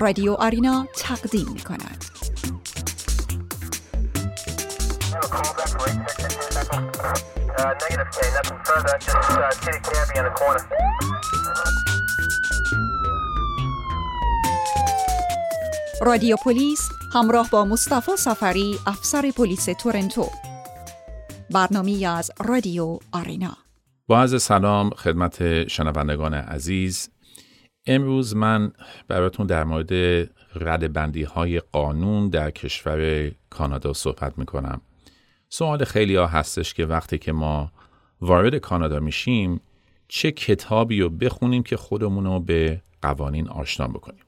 رادیو آرینا تقدیم می کند. رادیو پلیس همراه با مصطفی سفری افسر پلیس تورنتو. برنامه از رادیو آرینا. با عرض سلام خدمت شنوندگان عزیز. امروز من براتون در مورد ردبندی های قانون در کشور کانادا صحبت می‌کنم. سوال خیلی ها هستش که وقتی که ما وارد کانادا میشیم چه کتابی رو بخونیم که خودمون رو به قوانین آشنا بکنیم؟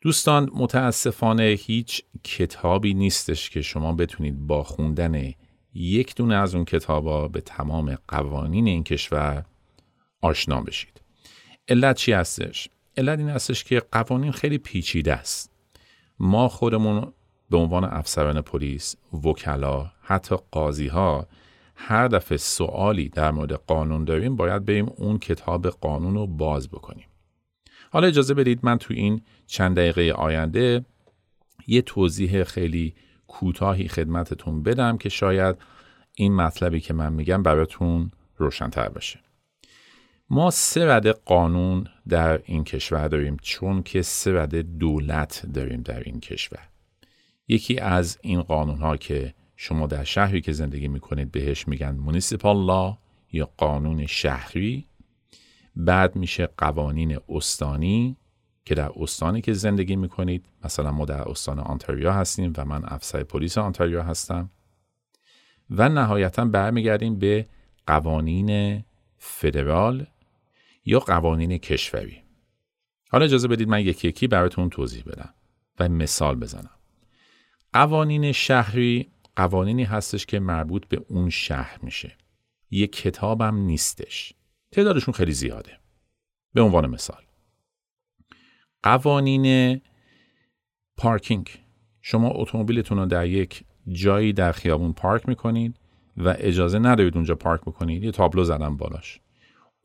دوستان متاسفانه هیچ کتابی نیستش که شما بتونید با خوندن یک دونه از اون کتابا به تمام قوانین این کشور آشنا بشید. علت چی هستش؟ علت این هستش که قوانین خیلی پیچیده است ما خودمون به عنوان افسران پلیس، وکلا، حتی قاضی ها هر دفعه سوالی در مورد قانون داریم باید بریم اون کتاب قانون رو باز بکنیم. حالا اجازه بدید من تو این چند دقیقه آینده یه توضیح خیلی کوتاهی خدمتتون بدم که شاید این مطلبی که من میگم براتون روشنتر بشه. ما سه رده قانون در این کشور داریم چون که سه رده دولت داریم در این کشور. یکی از این قانون ها که شما در شهری که زندگی می‌کنید بهش میگن مونیسیپال لا یا قانون شهری بعد میشه قوانین استانی که در استانی که زندگی می‌کنید مثلا ما در استان آنتاریا هستیم و من افسر پلیس آنتاریا هستم و نهایتا برمیگردیم به قوانین فدرال یا قوانین کشوری. حالا اجازه بدید من یکی یکی براتون توضیح بدم و مثال بزنم. قوانین شهری قوانینی هستش که مربوط به اون شهر میشه. یک کتابم نیستش. تعدادشون خیلی زیاده. به عنوان مثال. قوانین پارکینگ. شما اتومبیلتون رو در یک جایی در خیابون پارک می‌کنید و اجازه ندارید اونجا پارک بکنید. یه تابلو زدن بالاش.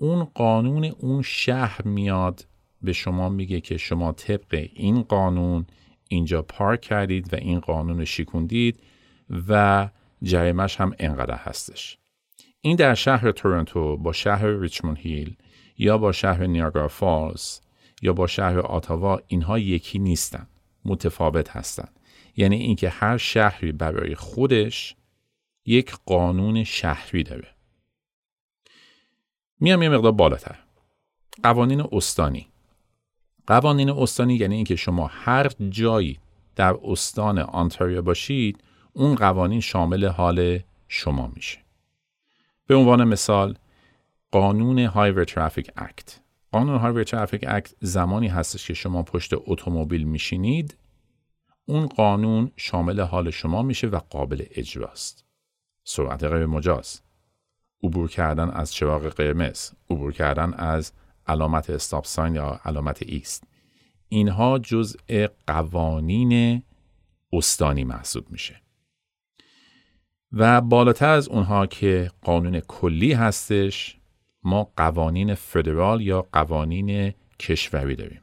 اون قانون اون شهر میاد به شما میگه که شما طبق این قانون اینجا پارک کردید و این قانون شیکوندید و جریمش هم انقدر هستش. این در شهر تورنتو با شهر ریچموند هیل یا با شهر نیاگارا فالز یا با شهر آتاوا اینها یکی نیستن متفاوت هستند یعنی اینکه هر شهری برای خودش یک قانون شهری داره. میام یه مقدار بالاتر. قوانین استانی. قوانین استانی یعنی اینکه شما هر جایی در استان آنتاریو باشید اون قوانین شامل حال شما میشه. به عنوان مثال قانون Highway Traffic Act قانون Highway Traffic Act زمانی هستش که شما پشت اتومبیل میشینید. اون قانون شامل حال شما میشه و قابل اجراست. سرعت غیر مجاز. عبور کردن از چراغ قرمز عبور کردن از علامت stop sign یا علامت ایست. اینها جزء قوانین استانی محسوب میشه. و بالاتر از اونها که قانون کلی هستش ما قوانین فدرال یا قوانین کشوری داریم.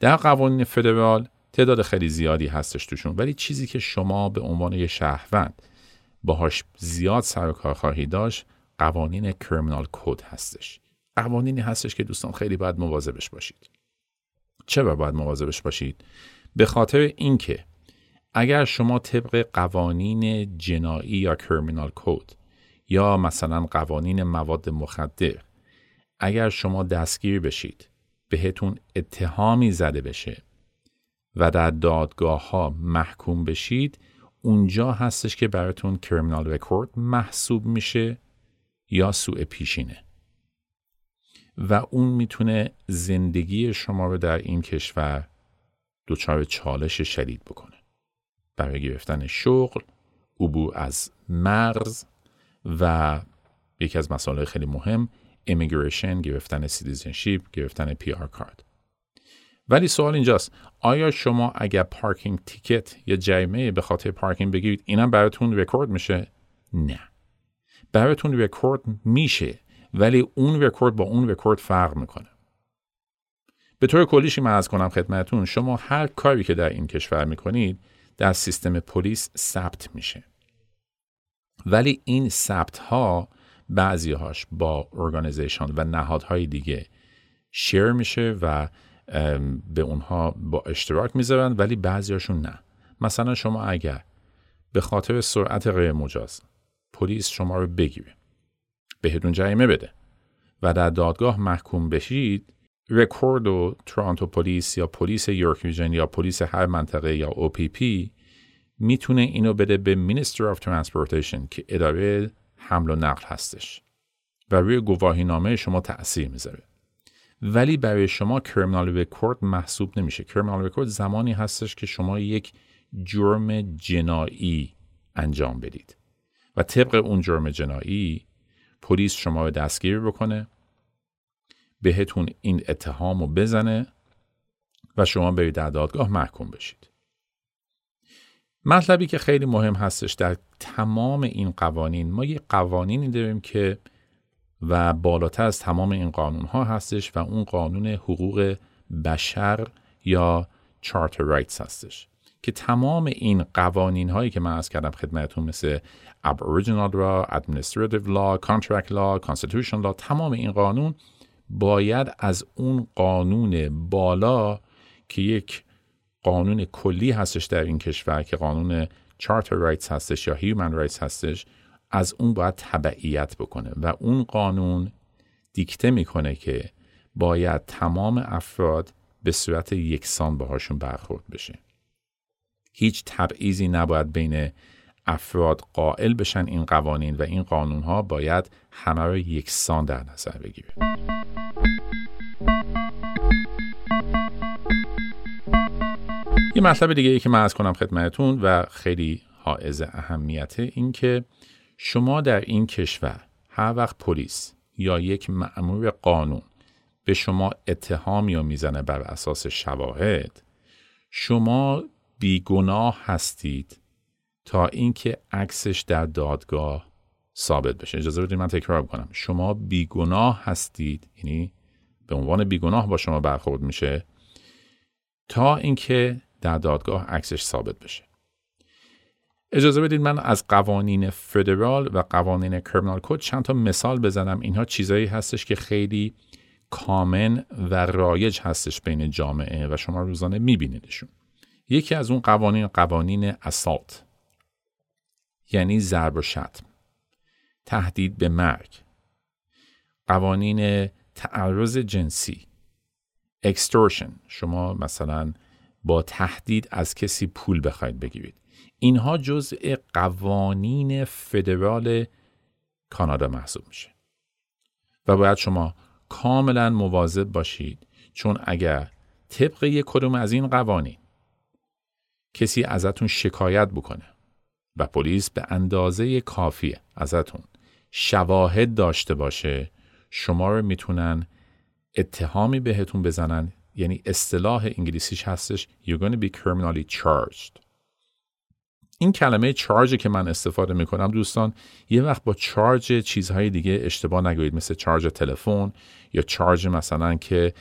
در قوانین فدرال تعداد خیلی زیادی هستش توشون ولی چیزی که شما به عنوان یه شهروند باهاش زیاد سر و کار خواهی داشت قوانین کرمینال کود هستش. قوانینی هستش که دوستان خیلی باید مواظبش باشید. چرا باید مواظبش باشید؟ به خاطر اینکه اگر شما طبق قوانین جنایی یا کرمینال کود یا مثلا قوانین مواد مخدر اگر شما دستگیر بشید بهتون اتهامی زده بشه و در دادگاه ها محکوم بشید اونجا هستش که براتون کرمینال رکورد محسوب میشه. یا سوء پیشینه. و اون می‌تونه زندگی شما رو در این کشور دچار چالش شدید بکنه. برای گرفتن شغل عبور از مرز و یکی از مسائل خیلی مهم immigration گرفتن citizenship گرفتن PR card ولی سوال اینجاست آیا شما اگر parking ticket یا جریمه به خاطر پارکینگ بگیرید اینم براتون رکورد میشه؟ نه. براتون رکورد میشه ولی اون رکورد با اون رکورد فرق می‌کنه. به طور کلیش من عرض کنم خدمتون شما هر کاری که در این کشور می‌کنید در سیستم پلیس ثبت میشه. ولی این ثبت ها بعضی هاش با organization و نهادهای دیگه share میشه و به اونها به اشتراک می‌ذارن ولی بعضی هاشون نه. مثلا شما اگر به خاطر سرعت غیر مجاز پلیس شما رو بگیره. بهتون جریمه بده و در دادگاه محکوم بشید رکورد و Toronto Police یا پلیس یورک یا پلیس هر منطقه یا OPP می‌تونه اینو بده به Minister of Transportation که اداره حمل و نقل هستش و روی گواهی نامه شما تأثیر می‌ذاره. ولی برای شما criminal record محسوب نمیشه. criminal record زمانی هستش که شما یک جرم جنایی انجام بدید. و طبق اون جرم جنایی پلیس شما رو دستگیر بکنه بهتون این اتهام رو بزنه و شما برید در دادگاه محکوم بشید. مطلبی که خیلی مهم هستش در تمام این قوانین ما یه قوانینی داریم که و بالاتر از تمام این قانون ها هستش و اون قانون حقوق بشر یا Charter Rights هستش. که تمام این قوانین هایی که من عرض کردم خدمتون مثل Aboriginal Law, Administrative Law, Contract Law, Constitution Law تمام این قانون باید از اون قانون بالا که یک قانون کلی هستش در این کشور که قانون Charter Rights هستش یا human rights هستش از اون باید تبعیت بکنه. و اون قانون دیکته می‌کنه که باید تمام افراد به صورت یکسان باهاشون برخورد بشه. هیچ تبعیضی نباید بین افراد قائل بشن این قوانین و این قانون ها باید همه رو یکسان در نظر بگیره. یه مطلب دیگه ای که من از کنم خدمتون و خیلی حائز اهمیته این که شما در این کشور هر وقت پلیس یا یک مأمور قانون به شما اتهام یا می‌زنه بر اساس شواهد شما بیگناه هستید تا اینکه عکسش در دادگاه ثابت بشه. اجازه بدید من تکرار کنم. شما بیگناه هستید یعنی به عنوان بیگناه با شما برخورد میشه تا اینکه در دادگاه عکسش ثابت بشه. اجازه بدید من از قوانین فدرال و قوانین criminal code چند تا مثال بزنم. اینها چیزایی هستش که خیلی common و رایج هستش بین جامعه و شما روزانه میبینیدشون. یکی از اون قوانین قوانین assault یعنی ضرب و شتم تهدید به مرگ. قوانین تعرض جنسی extortion شما مثلا با تهدید از کسی پول بخواید بگیرید. اینها جزء قوانین فدرال کانادا محسوب میشه. و باید شما کاملا مواظب باشید چون اگر طبق یک کدوم از این قوانین کسی ازتون شکایت بکنه. و پلیس به اندازه کافی ازتون شواهد داشته باشه. شما رو می‌تونن اتهامی بهتون بزنن. یعنی اصطلاح انگلیسیش هستش. You're going to be criminally charged. این کلمه چارج که من استفاده می‌کنم دوستان یه وقت با چارج چیزهای دیگه اشتباه نگویید. مثل چارج تلفن یا چارج مثلا که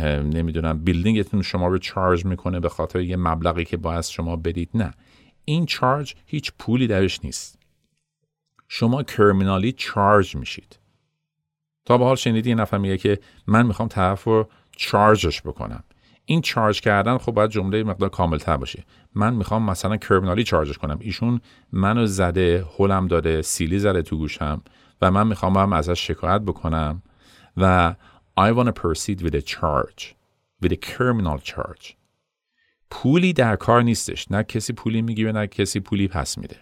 نمی‌دونم بیلدینگتون شما رو چارج می‌کنه به خاطر یه مبلغی که باید شما بدید. نه. این چارج هیچ پولی درش نیست. شما کرمینالی چارج میشید. تا به حال شنیدی یه نفر میگه که من می‌خوام طرف رو چارجش بکنم. این چارج کردن خب باید جمله مقدار کامل تر باشه. من می‌خوام مثلا کرمینالی چارجش کنم. ایشون منو زده هولم داده سیلی زده تو گوشم و من می‌خوام هم ازش شکایت بکنم و I want to proceed with a charge with a criminal charge. پولی در کار نیستش نه کسی پولی می‌گیره نه کسی پولی پس میده.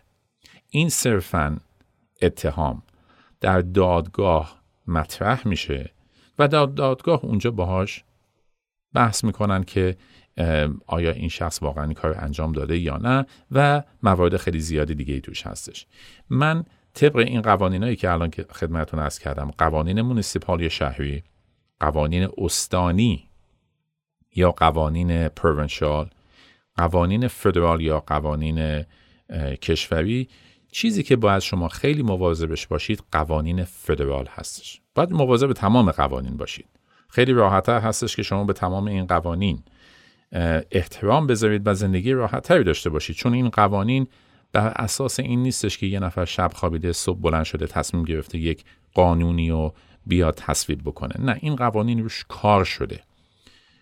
این صرفا اتهام در دادگاه مطرح میشه و در دادگاه اونجا باهاش بحث می‌کنن که آیا این شخص واقعا این کار انجام داده یا نه و موارد خیلی زیادی دیگه ای توش هستش. من طبق این قوانینایی که الان که خدمتتون از کردم قوانین مونسیپالی شهری قوانین استانی یا قوانین پروینشال قوانین فدرال یا قوانین کشوری چیزی که باید شما خیلی مواظبش باشید قوانین فدرال هستش. باید مواظب تمام قوانین باشید. خیلی راحتتر هستش که شما به تمام این قوانین احترام بذارید و زندگی راحتتری داشته باشید. چون این قوانین بر اساس این نیستش که یه نفر شب خوابیده صبح بلند شده تصمیم گرفته یک قانونی رو بیاد تصویب بکنه. نه این قوانین روش کار شده.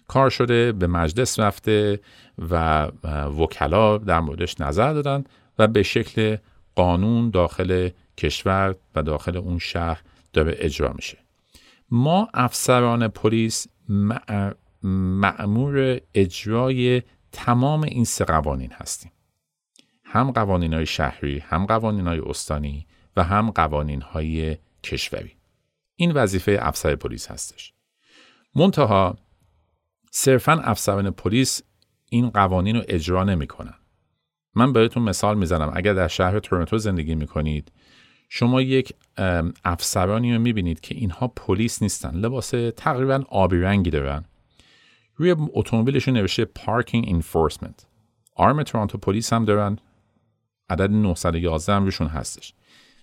کار شده به مجلس رفته و وکلا در موردش نظر دادن و به شکل قانون داخل کشور و داخل اون شهر داره اجرا میشه. ما افسران پلیس معمور اجرای تمام این سه قوانین هستیم. هم قوانین های شهری هم قوانین های استانی و هم قوانین های کشوری. این وظیفه افسر پلیس هستش. منتها صرفا افسران پلیس این قوانین رو اجرا نمی‌کنن. من بهتون مثال می‌زنم. اگر در شهر تورنتو زندگی می‌کنید شما یک افسرانی رو می‌بینید که اینها پلیس نیستن. لباس تقریبا آبی رنگی دارن. روی اتومبیلشون نوشته پارکینگ انفورسمنت آرم تورنتو پلیس هم دارن. عدد 911 هم روشون هستش.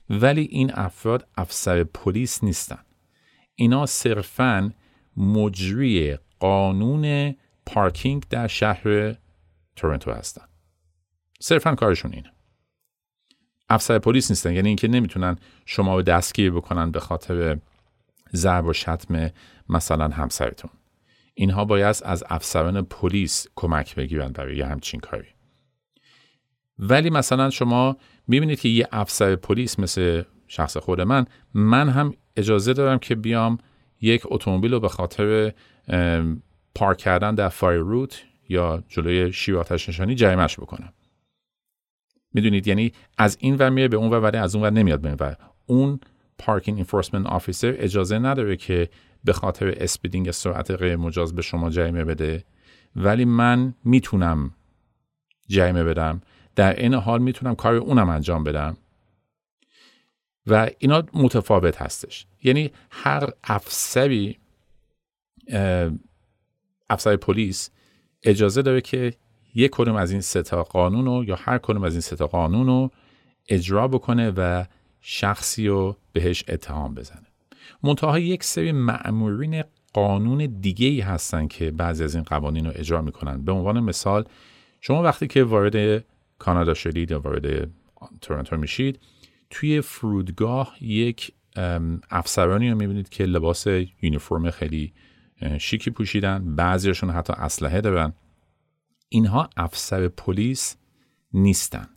ولی این افراد افسر پلیس نیستن. اینا صرفا مجری قانون پارکینگ در شهر تورنتو هستن. صرفا کارشون اینه. افسر پلیس نیستن یعنی اینکه نمی‌تونن شما رو دستگیر بکنن به خاطر ضرب و شتم مثلا همسرتون. اینها باید از افسران پلیس کمک بگیرن برای یه همچین کاری. ولی مثلا شما می‌بینید که یه افسر پلیس مثل شخص خود من من هم اجازه دارم که بیام یک اتومبیل رو به خاطر پارک کردن در fire route یا جلوی شیر آتش نشانی جریمش بکنم. می‌دونید؟ یعنی از این ور میره به اون ور ولی از اون ور نمیاد به این اون parking enforcement officer اجازه نداره که به خاطر speeding سرعت غیر مجاز به شما جریمه بده. ولی من می‌تونم جریمه بدم. در این حال می‌تونم کار اونم انجام بدم. و اینا متفاوت هستش. یعنی هر افسری افسر پلیس اجازه داره که یک کدوم از این ستا قانون رو یا هر کدوم از این ستا قانون رو اجرا بکنه و شخصی رو بهش اتهام بزنه. منتها یک سری معمورین قانون دیگه ای هستن که بعضی از این قوانین رو اجرا می‌کنن. به عنوان مثال شما وقتی که وارد کانادا شدید یا وارد تورنتو میشید توی فرودگاه یک افسرانی رو می‌بینید که لباس یونیفرم خیلی شیکی پوشیدن بعضیشون حتی اسلحه دارن. اینها افسر پلیس نیستن.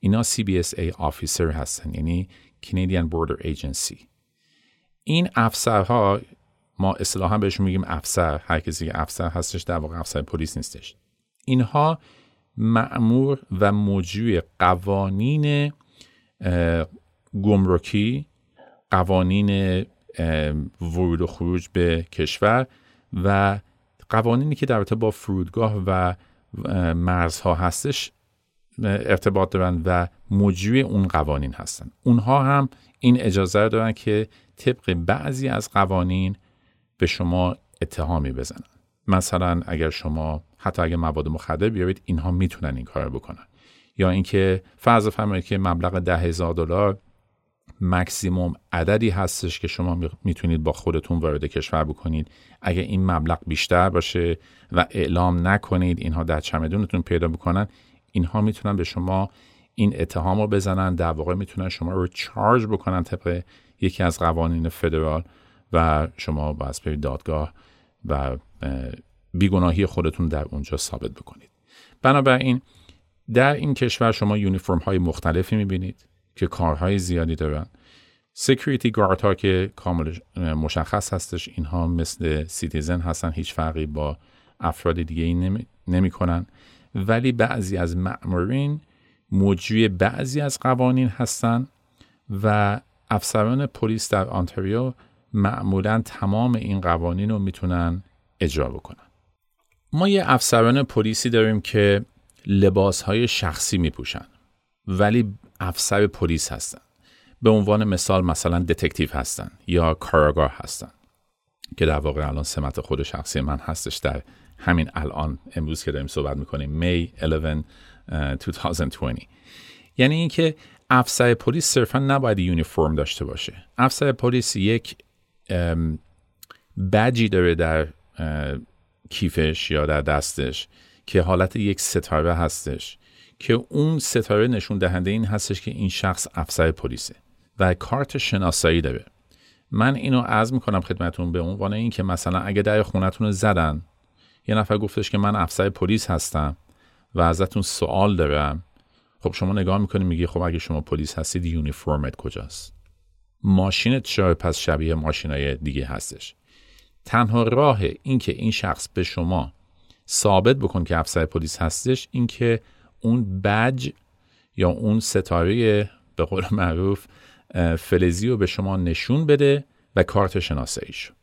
اینا CBSA آفیسر هستن یعنی Canadian Border Agency. این افسرها ما اصطلاحا بهشون میگیم افسر هر کسی که افسر هستش در واقع افسر پلیس نیستش. اینها معمور و مجری قوانین گمرکی قوانین ورود و خروج به کشور و قوانینی که در با فرودگاه و مرزها هستش ارتباط دارن و مجری اون قوانین هستن. اونها هم این اجازه دارن که طبق بعضی از قوانین به شما اتهامی بزنن. مثلا اگر شما حتی اگر مواد مخدر بیارید اینها می‌تونن این کار بکنن. یا اینکه فرض فرمایید که مبلغ ده هزار دلار مکسیموم عددی هستش که شما می‌تونید با خودتون وارد کشور بکنید. اگر این مبلغ بیشتر باشه و اعلام نکنید اینها در چمدونتون پیدا بکنن اینها می‌تونن به شما این اتهام رو بزنن. در واقع می‌تونن شما رو charge بکنن طبق یکی از قوانین فدرال و شما باز برید دادگاه و بیگناهی خودتون در اونجا ثابت بکنید. بنابراین در این کشور شما uniform های مختلفی می‌بینید که کارهای زیادی دارن security guard ها که کامل مشخص هستش اینها مثل citizen هستن هیچ فرقی با افراد دیگه ای نمی, نمی کنن. ولی بعضی از معمورین مجری بعضی از قوانین هستن و افسران پلیس در آنتاریو معمولا تمام این قوانین رو می‌تونن اجرا بکنن ما یه افسران پلیسی داریم که لباس های شخصی میپوشن ولی افسر پلیس هستن. به عنوان مثال مثلا دتکتیو هستن یا کاراگاه هستن که در واقع الان سمت خود شخصی من هستش در همین الان. امروز که داریم صحبت می‌کنیم می 11 2020 یعنی اینکه افسر پلیس صرفا نباید یونیفرم داشته باشه. افسر پلیس یک بجی داره در کیفش یا در دستش. که حالت یک ستاره هستش که اون ستاره نشون دهنده این هستش که این شخص افسر پلیسه و کارت شناسایی داره. من اینو عرض می‌کنم خدمتون به عنوان این که مثلا اگه در خونتون رو زدن یه نفر گفتش که من افسر پلیس هستم و ازتون سوال دارم خب شما نگاه می‌کنی میگی خب اگه شما پلیس هستید یونیفرمت کجاست؟ ماشینت چرا پس شبیه ماشینای دیگه هستش؟ تنها راه این که این شخص به شما ثابت بکن که افسر پلیس هستش این که اون بج یا اون ستاره به قول معروف فلزی رو به شما نشون بده و کارت شناساییشو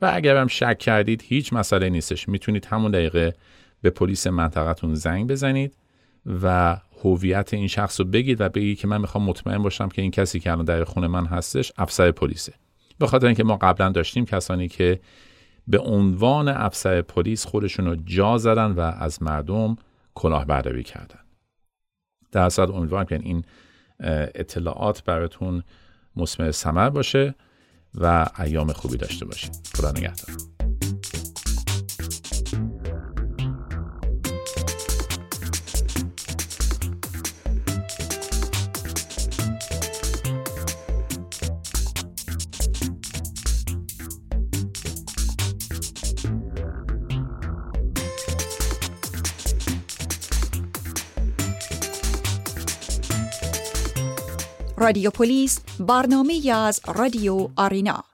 و اگر هم شک کردید هیچ مسئله نیستش. می‌تونید همون دقیقه به پلیس منطقتون زنگ بزنید و هویت این شخص رو بگید و بگید که من می‌خوام مطمئن باشم که این کسی که الان در خونه من هستش افسر پلیسه. به خاطر اینکه ما قبلا داشتیم کسانی که به عنوان افسر پلیس خودشون رو جا زدن و از مردم کلاهبرداری کردن. در اصل امیدوارم که این اطلاعات براتون مسمر ثمر باشه و ایام خوبی داشته باشید خدا نگهدار. رادیو پلیس برنامه از رادیو آرینا.